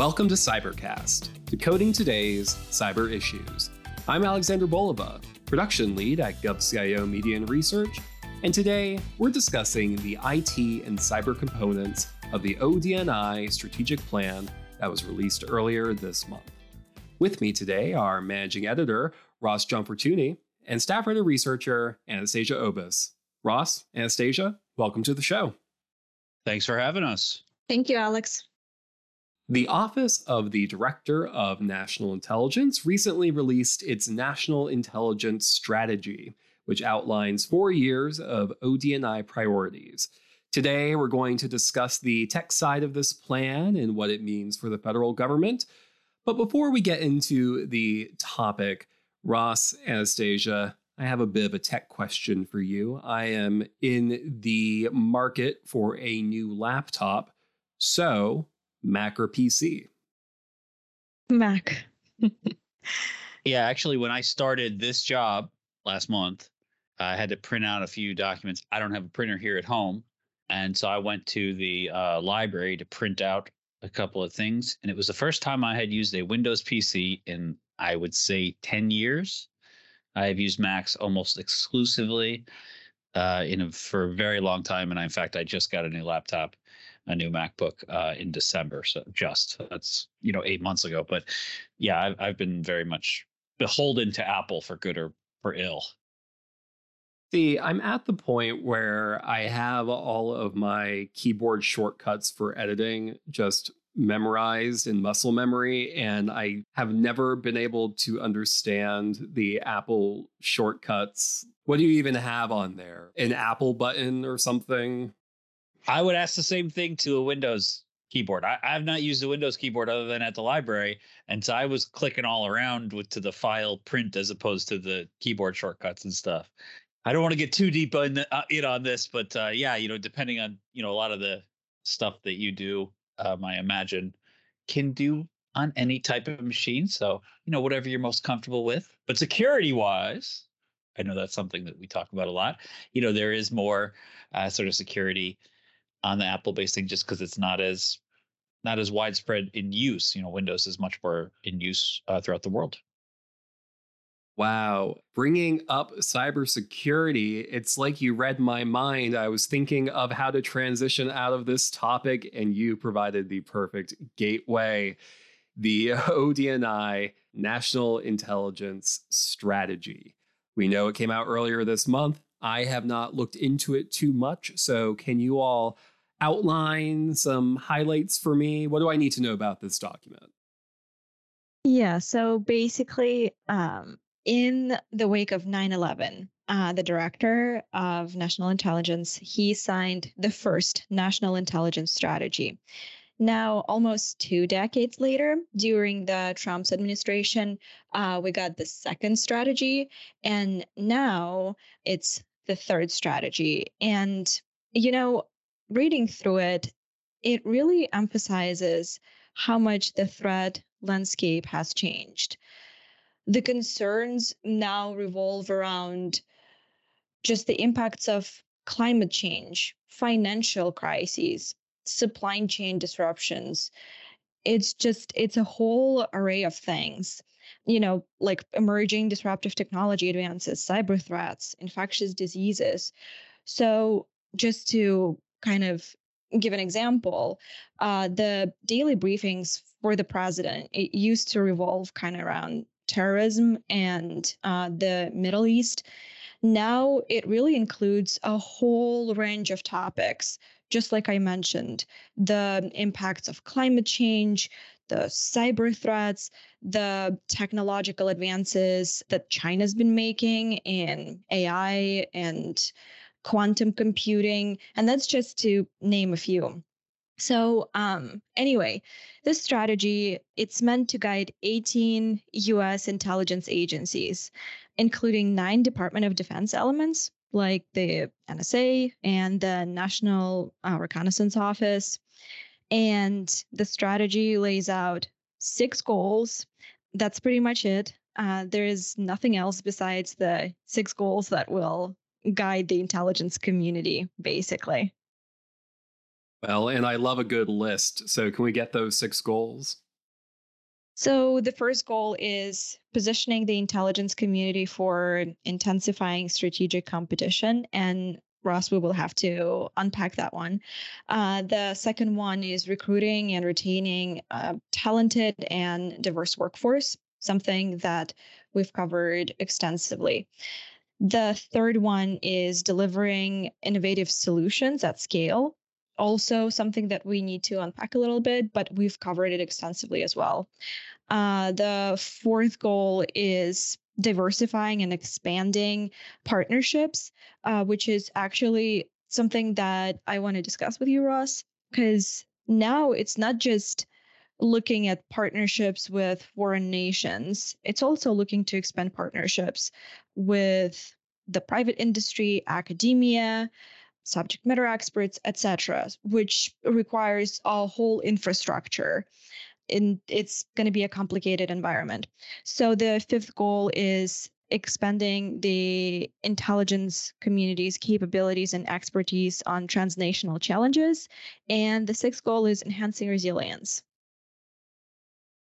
Welcome to Cybercast, decoding today's cyber issues. I'm Alexander Bolova, production lead at GovCIO Media and Research, and today we're discussing the IT and cyber components of the ODNI strategic plan that was released earlier this month. With me today are managing editor Ross Gianfortune and staff writer researcher Anastasia Obis. Ross, Anastasia, welcome to the show. Thanks for having us. Thank you, Alex. The Office of the Director of National Intelligence recently released its National Intelligence Strategy, which outlines four years of ODNI priorities. Today, we're going to discuss the tech side of this plan and what it means for the federal government. But before we get into the topic, Ross, Anastasia, I have a bit of a tech question for you. I am in the market for a new laptop. So, Mac or PC? Mac. yeah, actually, when I started this job last month, I had to print out a few documents. I don't have a printer here at home. And so I went to the uh, library to print out a couple of things. And it was the first time I had used a Windows PC in, I would say, 10 years. I have used Macs almost exclusively uh, in a, for a very long time, and I, in fact, I just got a new laptop, a new MacBook uh, in December. So just that's you know eight months ago. But yeah, I've, I've been very much beholden to Apple for good or for ill. See, I'm at the point where I have all of my keyboard shortcuts for editing just memorized in muscle memory and I have never been able to understand the Apple shortcuts. What do you even have on there? An Apple button or something? I would ask the same thing to a Windows keyboard. I, have not used a Windows keyboard other than at the library, and so I was clicking all around with to the file print as opposed to the keyboard shortcuts and stuff. I don't want to get too deep in, the, uh, in on this, but uh, yeah, you know, depending on you know a lot of the stuff that you do, um, I imagine, can do on any type of machine. So, you know, whatever you're most comfortable with. But security wise, I know that's something that we talk about a lot. You know, there is more uh, sort of security on the Apple based thing just because it's not as not as widespread in use. You know, Windows is much more in use uh, throughout the world. Wow. Bringing up cybersecurity, it's like you read my mind. I was thinking of how to transition out of this topic, and you provided the perfect gateway. The ODNI National Intelligence Strategy. We know it came out earlier this month. I have not looked into it too much. So, can you all outline some highlights for me? What do I need to know about this document? Yeah, so basically, um, in the wake of 9-11 uh, the director of national intelligence he signed the first national intelligence strategy now almost two decades later during the trump's administration uh, we got the second strategy and now it's the third strategy and you know reading through it it really emphasizes how much the threat landscape has changed the concerns now revolve around just the impacts of climate change, financial crises, supply chain disruptions. It's just, it's a whole array of things, you know, like emerging disruptive technology advances, cyber threats, infectious diseases. So, just to kind of give an example, uh, the daily briefings for the president, it used to revolve kind of around terrorism and uh, the Middle East. Now it really includes a whole range of topics, just like I mentioned the impacts of climate change, the cyber threats, the technological advances that China's been making in AI and quantum computing. And that's just to name a few. So um, anyway, this strategy it's meant to guide 18 U.S. intelligence agencies, including nine Department of Defense elements like the NSA and the National uh, Reconnaissance Office. And the strategy lays out six goals. That's pretty much it. Uh, there is nothing else besides the six goals that will guide the intelligence community, basically. Well, and I love a good list. So, can we get those six goals? So, the first goal is positioning the intelligence community for intensifying strategic competition. And Ross, we will have to unpack that one. Uh, the second one is recruiting and retaining a talented and diverse workforce, something that we've covered extensively. The third one is delivering innovative solutions at scale. Also, something that we need to unpack a little bit, but we've covered it extensively as well. Uh, the fourth goal is diversifying and expanding partnerships, uh, which is actually something that I want to discuss with you, Ross, because now it's not just looking at partnerships with foreign nations, it's also looking to expand partnerships with the private industry, academia, subject matter experts, etc., which requires a whole infrastructure And it's going to be a complicated environment. So the fifth goal is expanding the intelligence community's capabilities and expertise on transnational challenges. And the sixth goal is enhancing resilience.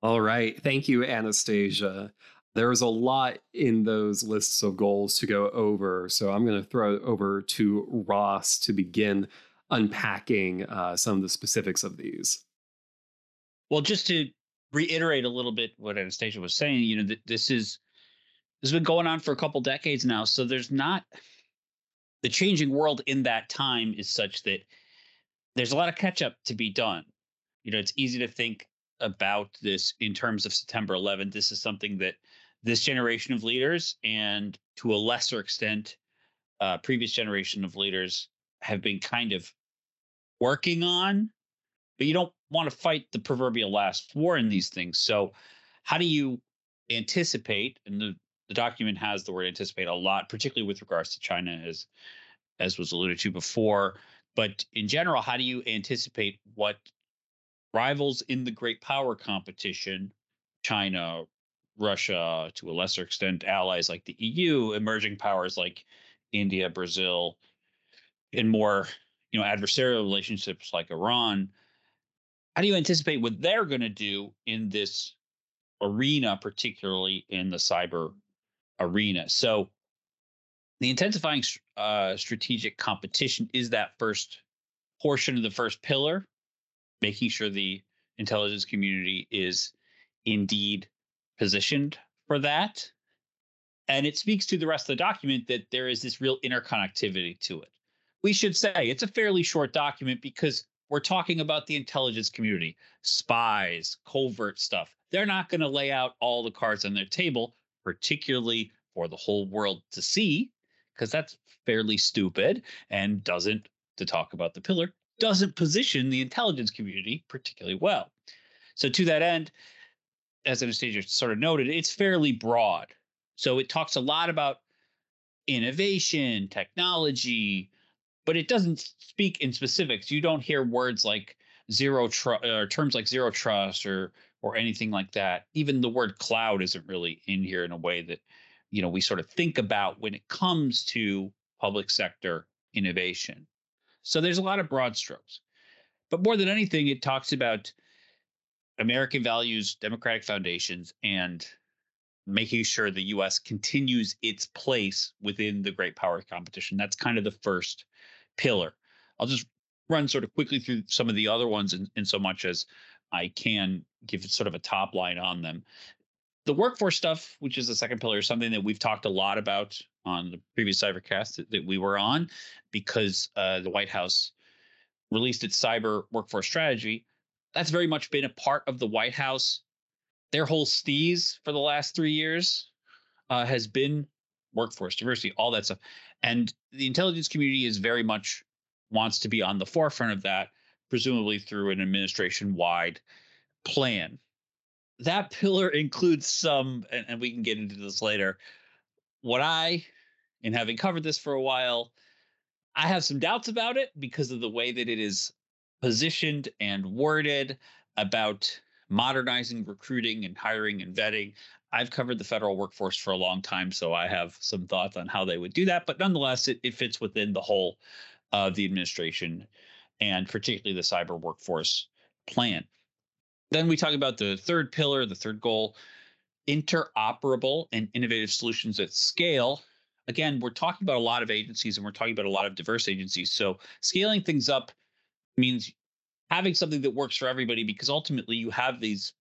All right. Thank you, Anastasia. There was a lot in those lists of goals to go over. So I'm going to throw it over to Ross to begin unpacking uh, some of the specifics of these. Well, just to reiterate a little bit what Anastasia was saying, you know, th- this is this has been going on for a couple decades now. So there's not the changing world in that time is such that there's a lot of catch up to be done. You know, it's easy to think about this in terms of September 11th. This is something that this generation of leaders and to a lesser extent, uh, previous generation of leaders have been kind of working on, but you don't want to fight the proverbial last war in these things. So, how do you anticipate? And the, the document has the word anticipate a lot, particularly with regards to China, as as was alluded to before. But in general, how do you anticipate what rivals in the great power competition, China, Russia, to a lesser extent, allies like the EU, emerging powers like India, Brazil, and more, you know, adversarial relationships like Iran how do you anticipate what they're going to do in this arena, particularly in the cyber arena? So, the intensifying uh, strategic competition is that first portion of the first pillar, making sure the intelligence community is indeed positioned for that. And it speaks to the rest of the document that there is this real interconnectivity to it. We should say it's a fairly short document because we're talking about the intelligence community, spies, covert stuff. They're not going to lay out all the cards on their table, particularly for the whole world to see, because that's fairly stupid and doesn't, to talk about the pillar, doesn't position the intelligence community particularly well. So, to that end, as Anastasia sort of noted, it's fairly broad. So, it talks a lot about innovation, technology, but it doesn't speak in specifics. You don't hear words like zero trust or terms like zero trust or or anything like that. Even the word cloud isn't really in here in a way that you know we sort of think about when it comes to public sector innovation. So there's a lot of broad strokes. But more than anything, it talks about American values, democratic foundations, and making sure the US continues its place within the great power competition. That's kind of the first pillar. I'll just run sort of quickly through some of the other ones in, in so much as I can give sort of a top line on them. The workforce stuff, which is the second pillar, is something that we've talked a lot about on the previous cybercast that, that we were on because uh, the White House released its cyber workforce strategy. That's very much been a part of the White House. Their whole steez for the last three years uh, has been workforce diversity, all that stuff. And the intelligence community is very much wants to be on the forefront of that, presumably through an administration wide plan. That pillar includes some, and, and we can get into this later. What I, in having covered this for a while, I have some doubts about it because of the way that it is positioned and worded about modernizing recruiting and hiring and vetting. I've covered the federal workforce for a long time, so I have some thoughts on how they would do that. But nonetheless, it, it fits within the whole of the administration and particularly the cyber workforce plan. Then we talk about the third pillar, the third goal interoperable and innovative solutions at scale. Again, we're talking about a lot of agencies and we're talking about a lot of diverse agencies. So scaling things up means having something that works for everybody because ultimately you have these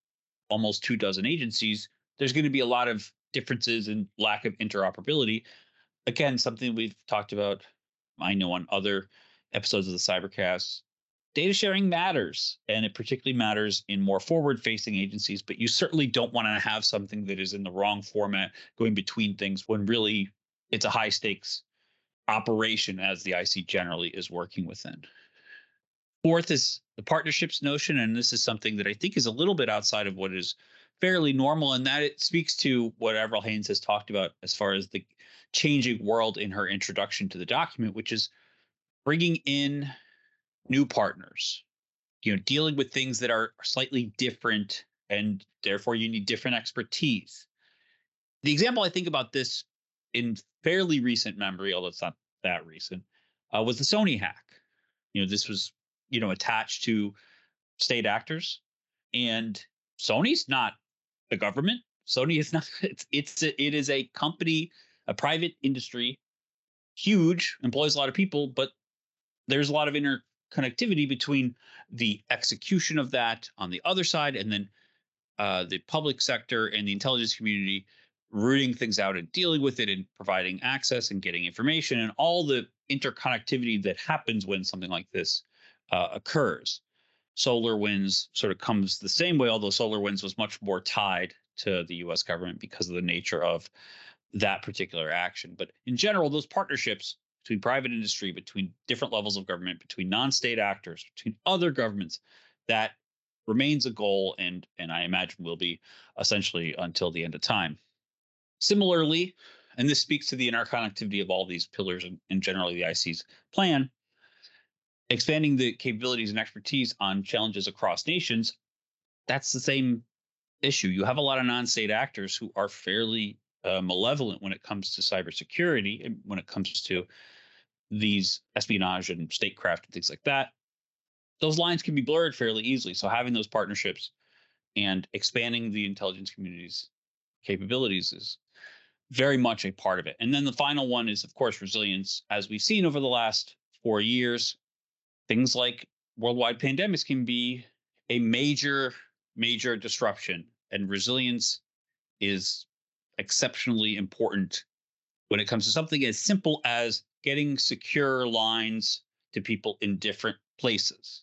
almost two dozen agencies. There's going to be a lot of differences and lack of interoperability. Again, something we've talked about, I know on other episodes of the Cybercast data sharing matters and it particularly matters in more forward facing agencies but you certainly don't want to have something that is in the wrong format going between things when really it's a high stakes operation as the ic generally is working within. Fourth is the partnerships notion and this is something that i think is a little bit outside of what is fairly normal and that it speaks to what Avril Haines has talked about as far as the changing world in her introduction to the document which is bringing in new partners you know dealing with things that are slightly different and therefore you need different expertise. The example i think about this in fairly recent memory although it's not that recent uh, was the sony hack. You know this was you know attached to state actors and sony's not the government. Sony is not it's it's a, it is a company a private industry huge employs a lot of people but there's a lot of inner connectivity between the execution of that on the other side and then uh, the public sector and the intelligence community rooting things out and dealing with it and providing access and getting information and all the interconnectivity that happens when something like this uh, occurs. SolarWinds sort of comes the same way, although Solar Winds was much more tied to the US government because of the nature of that particular action. But in general, those partnerships between private industry, between different levels of government, between non-state actors, between other governments, that remains a goal and and I imagine will be essentially until the end of time. Similarly, and this speaks to the interconnectivity of all these pillars and, and generally the IC's plan, expanding the capabilities and expertise on challenges across nations, that's the same issue. You have a lot of non-state actors who are fairly uh, malevolent when it comes to cybersecurity, and when it comes to these espionage and statecraft and things like that, those lines can be blurred fairly easily. So having those partnerships and expanding the intelligence community's capabilities is very much a part of it. And then the final one is, of course, resilience. As we've seen over the last four years, things like worldwide pandemics can be a major, major disruption, and resilience is exceptionally important when it comes to something as simple as getting secure lines to people in different places.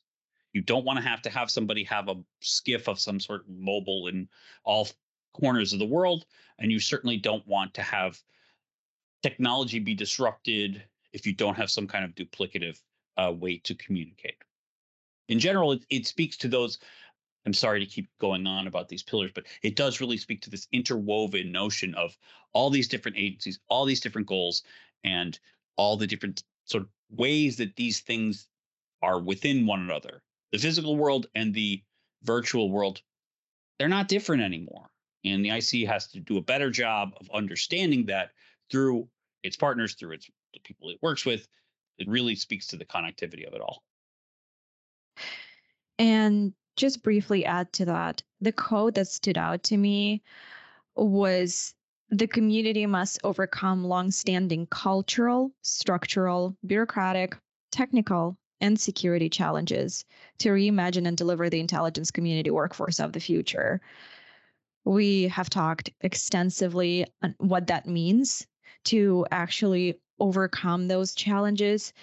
You don't want to have to have somebody have a SCIF of some sort mobile in all corners of the world. And you certainly don't want to have technology be disrupted if you don't have some kind of duplicative uh, way to communicate. In general, it, it speaks to those. I'm sorry to keep going on about these pillars, but it does really speak to this interwoven notion of all these different agencies, all these different goals, and all the different sort of ways that these things are within one another. The physical world and the virtual world, they're not different anymore. And the IC has to do a better job of understanding that through its partners, through its the people it works with. It really speaks to the connectivity of it all. And just briefly add to that, the code that stood out to me was the community must overcome long-standing cultural, structural, bureaucratic, technical, and security challenges to reimagine and deliver the intelligence community workforce of the future. We have talked extensively on what that means to actually overcome those challenges.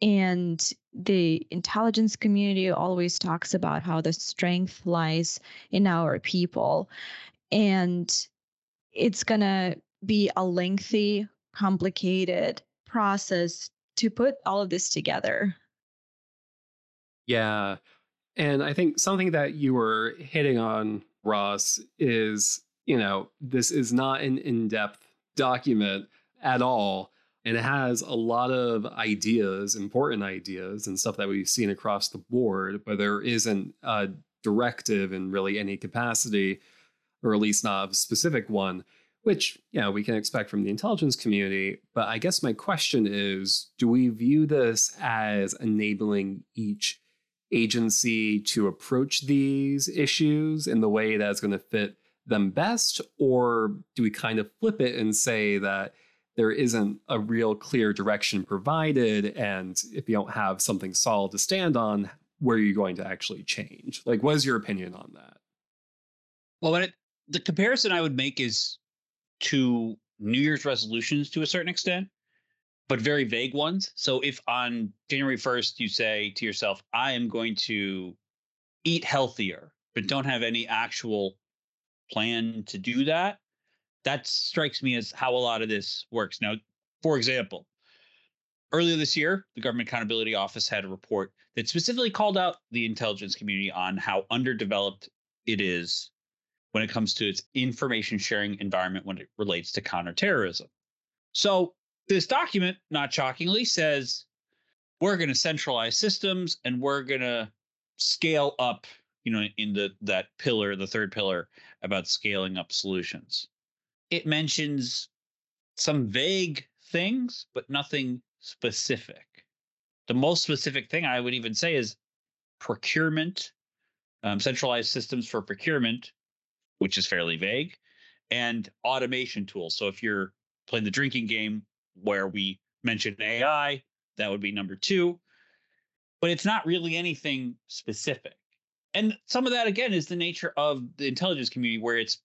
And the intelligence community always talks about how the strength lies in our people. And it's going to be a lengthy, complicated process to put all of this together. Yeah. And I think something that you were hitting on, Ross, is you know, this is not an in depth document at all. And it has a lot of ideas, important ideas, and stuff that we've seen across the board, but there isn't a directive in really any capacity or at least not a specific one, which know we can expect from the intelligence community. But I guess my question is, do we view this as enabling each agency to approach these issues in the way that's going to fit them best? Or do we kind of flip it and say that there isn't a real clear direction provided? And if you don't have something solid to stand on, where are you going to actually change? Like, what is your opinion on that? Well, when it, the comparison I would make is to New Year's resolutions to a certain extent, but very vague ones. So if on January 1st you say to yourself, I am going to eat healthier, but don't have any actual plan to do that, that strikes me as how a lot of this works. Now, for example, earlier this year, the Government Accountability Office had a report that specifically called out the intelligence community on how underdeveloped it is when it comes to its information sharing environment when it relates to counterterrorism. So, this document, not shockingly, says we're going to centralize systems and we're going to scale up, you know, in the that pillar, the third pillar about scaling up solutions. It mentions some vague things, but nothing specific. The most specific thing I would even say is procurement, um, centralized systems for procurement which is fairly vague, and automation tools. So if you're playing the drinking game where we mention AI, that would be number two. But it's not really anything specific. And some of that, again, is the nature of the intelligence community where it's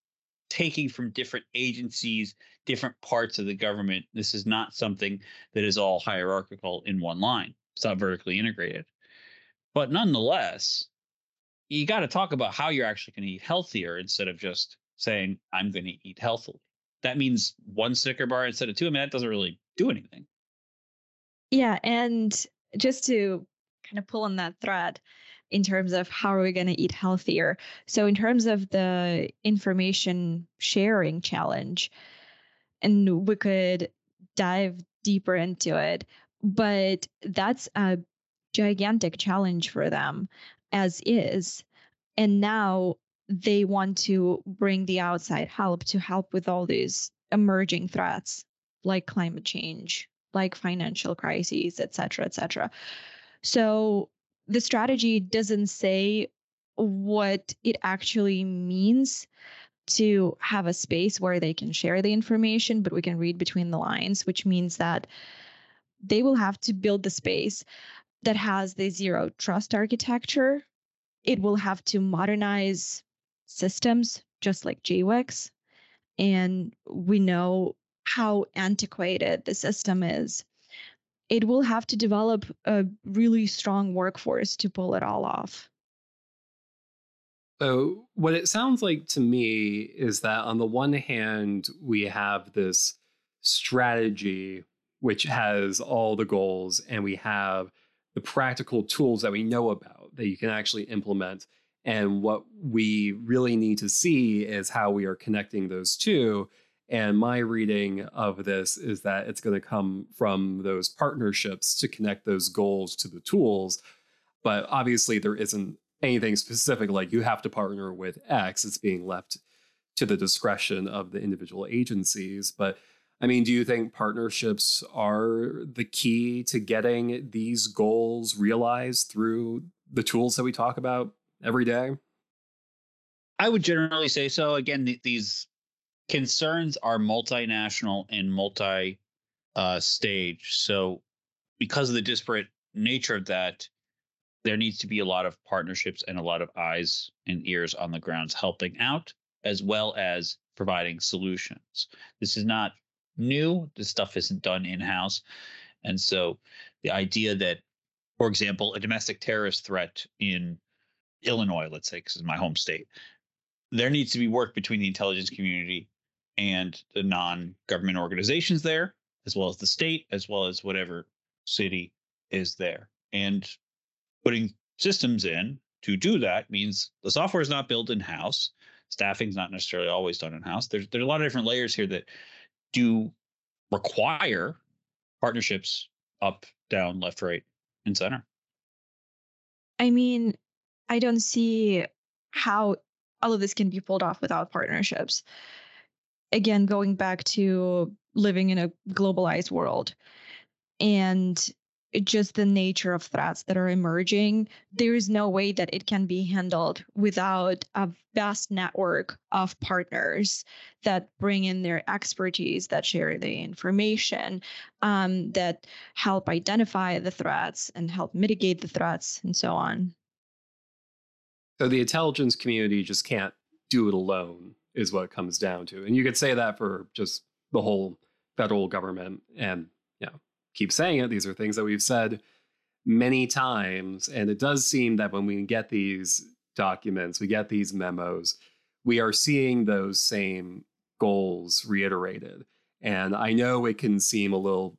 taking from different agencies, different parts of the government. This is not something that is all hierarchical in one line, it's not vertically integrated. But nonetheless, you got to talk about how you're actually going to eat healthier instead of just saying I'm going to eat healthily. That means one Snicker bar instead of two. I mean, that doesn't really do anything. Yeah, and just to kind of pull on that thread in terms of how are we going to eat healthier. So in terms of the information sharing challenge, and we could dive deeper into it, but that's a gigantic challenge for them as is. And now they want to bring the outside help to help with all these emerging threats like climate change, like financial crises, et cetera, et cetera. So the strategy doesn't say what it actually means to have a space where they can share the information, but we can read between the lines, which means that they will have to build the space that has the zero trust architecture. It will have to modernize systems just like JWICS. And we know how antiquated the system is. It will have to develop a really strong workforce to pull it all off. So, what it sounds like to me is that on the one hand, we have this strategy which has all the goals, and we have the practical tools that we know about that you can actually implement. And what we really need to see is how we are connecting those two. And my reading of this is that it's going to come from those partnerships to connect those goals to the tools. But obviously, there isn't anything specific like you have to partner with X. It's being left to the discretion of the individual agencies. But I mean, do you think partnerships are the key to getting these goals realized through the tools that we talk about every day? I would generally say so. Again, th- these concerns are multinational and multi uh, stage. So, because of the disparate nature of that, there needs to be a lot of partnerships and a lot of eyes and ears on the grounds helping out, as well as providing solutions. This is not new. This stuff isn't done in house. And so the idea that, for example, a domestic terrorist threat in Illinois, let's say, because it's my home state, there needs to be work between the intelligence community and the non government organizations there, as well as the state, as well as whatever city is there. And putting systems in to do that means the software is not built in house. Staffing is not necessarily always done in house. There's there's a lot of different layers here that do require partnerships up, down, left, right, and center. I mean, I don't see how all of this can be pulled off without partnerships. Again, going back to living in a globalized world. And just the nature of threats that are emerging, there is no way that it can be handled without a vast network of partners that bring in their expertise, that share the information, um, that help identify the threats and help mitigate the threats, and so on. So the intelligence community just can't do it alone, is what it comes down to. And you could say that for just the whole federal government and keep saying it these are things that we've said many times and it does seem that when we get these documents we get these memos we are seeing those same goals reiterated. And i know it can seem a little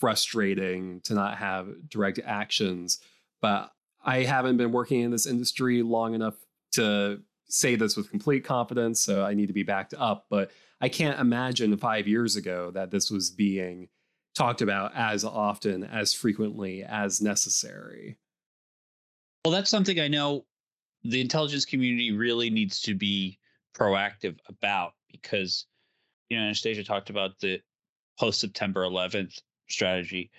frustrating to not have direct actions but i haven't been working in this industry long enough to say this with complete confidence so i need to be backed up but I can't imagine five years ago that this was being talked about as often, as frequently as necessary. Well, that's something I know the intelligence community really needs to be proactive about because, you know, Anastasia talked about the post September 11th strategy.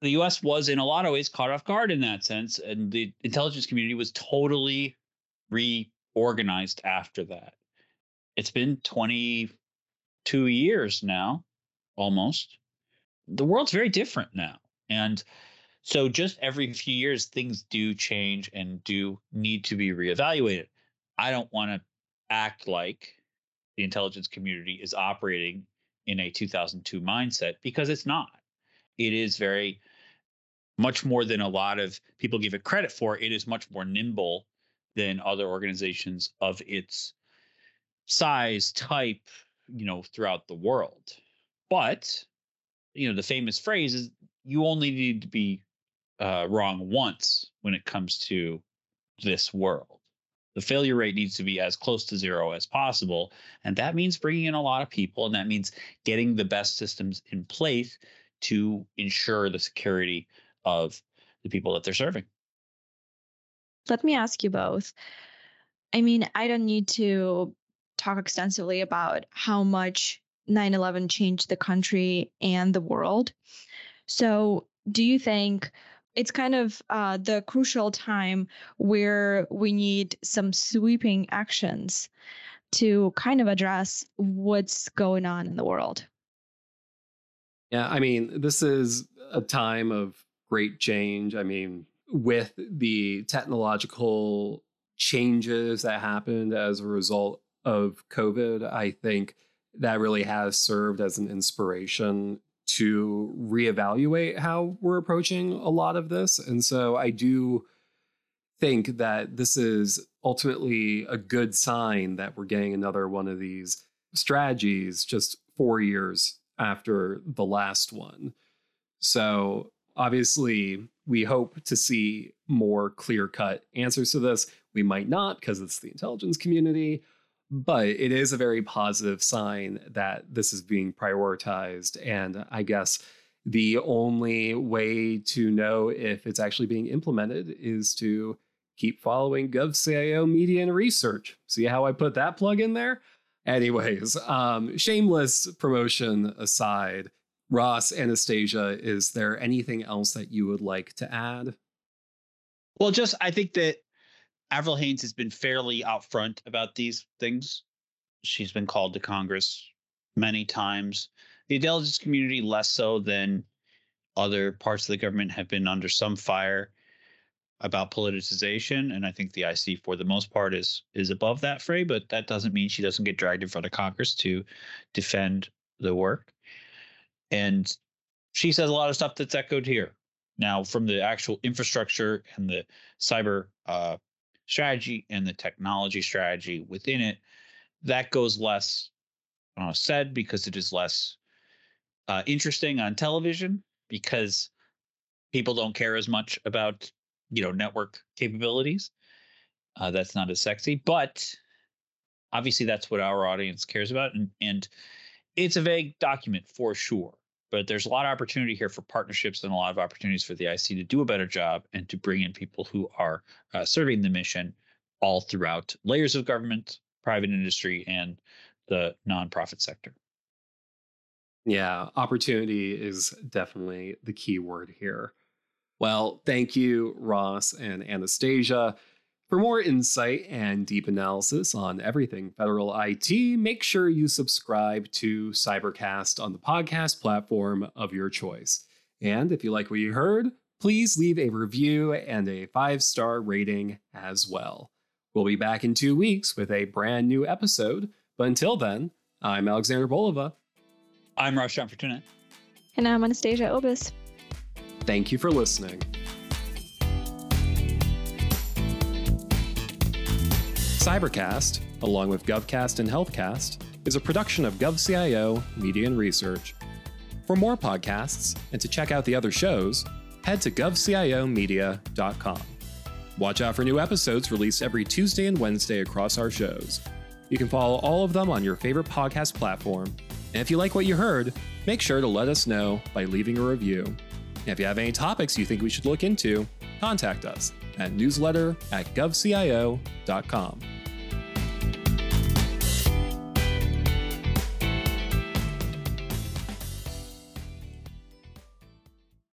The US was, in a lot of ways, caught off guard in that sense. And the intelligence community was totally reorganized after that. It's been 22 years now, almost. The world's very different now. And so just every few years, things do change and do need to be reevaluated. I don't want to act like the intelligence community is operating in a 2002 mindset because it's not. It is very much more than a lot of people give it credit for. It is much more nimble than other organizations of its size, type, you know throughout the world but you know the famous phrase is you only need to be uh, wrong once when it comes to this world. The failure rate needs to be as close to zero as possible and that means bringing in a lot of people and that means getting the best systems in place to ensure the security of the people that they're serving. Let me ask you both. I mean i don't need to talk extensively about how much 9 11 changed the country and the world. So, do you think it's kind of uh, the crucial time where we need some sweeping actions to kind of address what's going on in the world? Yeah, I mean, this is a time of great change. I mean, with the technological changes that happened as a result of COVID, I think that really has served as an inspiration to reevaluate how we're approaching a lot of this. And so I do think that this is ultimately a good sign that we're getting another one of these strategies just four years after the last one. So obviously, we hope to see more clear cut answers to this. We might not because it's the intelligence community but it is a very positive sign that this is being prioritized. And I guess the only way to know if it's actually being implemented is to keep following GovCIO Media and Research. See how I put that plug in there? Anyways, um, shameless promotion aside, Ross, Anastasia, is there anything else that you would like to add? Well, just I think that Avril Haines has been fairly out front about these things. She's been called to Congress many times. The intelligence community less so than other parts of the government have been under some fire about politicization and i think the ic for the most part is is above that fray but that doesn't mean she doesn't get dragged in front of congress to defend the work and she says a lot of stuff that's echoed here now from the actual infrastructure and the cyber uh, strategy and the technology strategy within it, that goes less uh, said because it is less uh, interesting on television because people don't care as much about you know network capabilities. Uh, that's not as sexy, but obviously that's what our audience cares about, and and it's a vague document for sure but there's a lot of opportunity here for partnerships and a lot of opportunities for the IC to do a better job and to bring in people who are uh, serving the mission all throughout layers of government, private industry, and the nonprofit sector. Yeah, opportunity is definitely the key word here. Well, thank you, Ross and Anastasia. For more insight and deep analysis on everything federal IT, make sure you subscribe to Cybercast on the podcast platform of your choice. And if you like what you heard, please leave a review and a five star rating as well. We'll be back in two weeks with a brand new episode, but until then, I'm Alexander Bolova. I'm Ross Gianfortune. And I'm Anastasia Obis. Thank you for listening. Cybercast, along with GovCast and HealthCast, is a production of GovCIO Media and Research. For more podcasts and to check out the other shows, head to govciomedia.com. Watch out for new episodes released every Tuesday and Wednesday across our shows. You can follow all of them on your favorite podcast platform. And if you like what you heard, make sure to let us know by leaving a review. And if you have any topics you think we should look into, contact us at newsletter at govcio.com.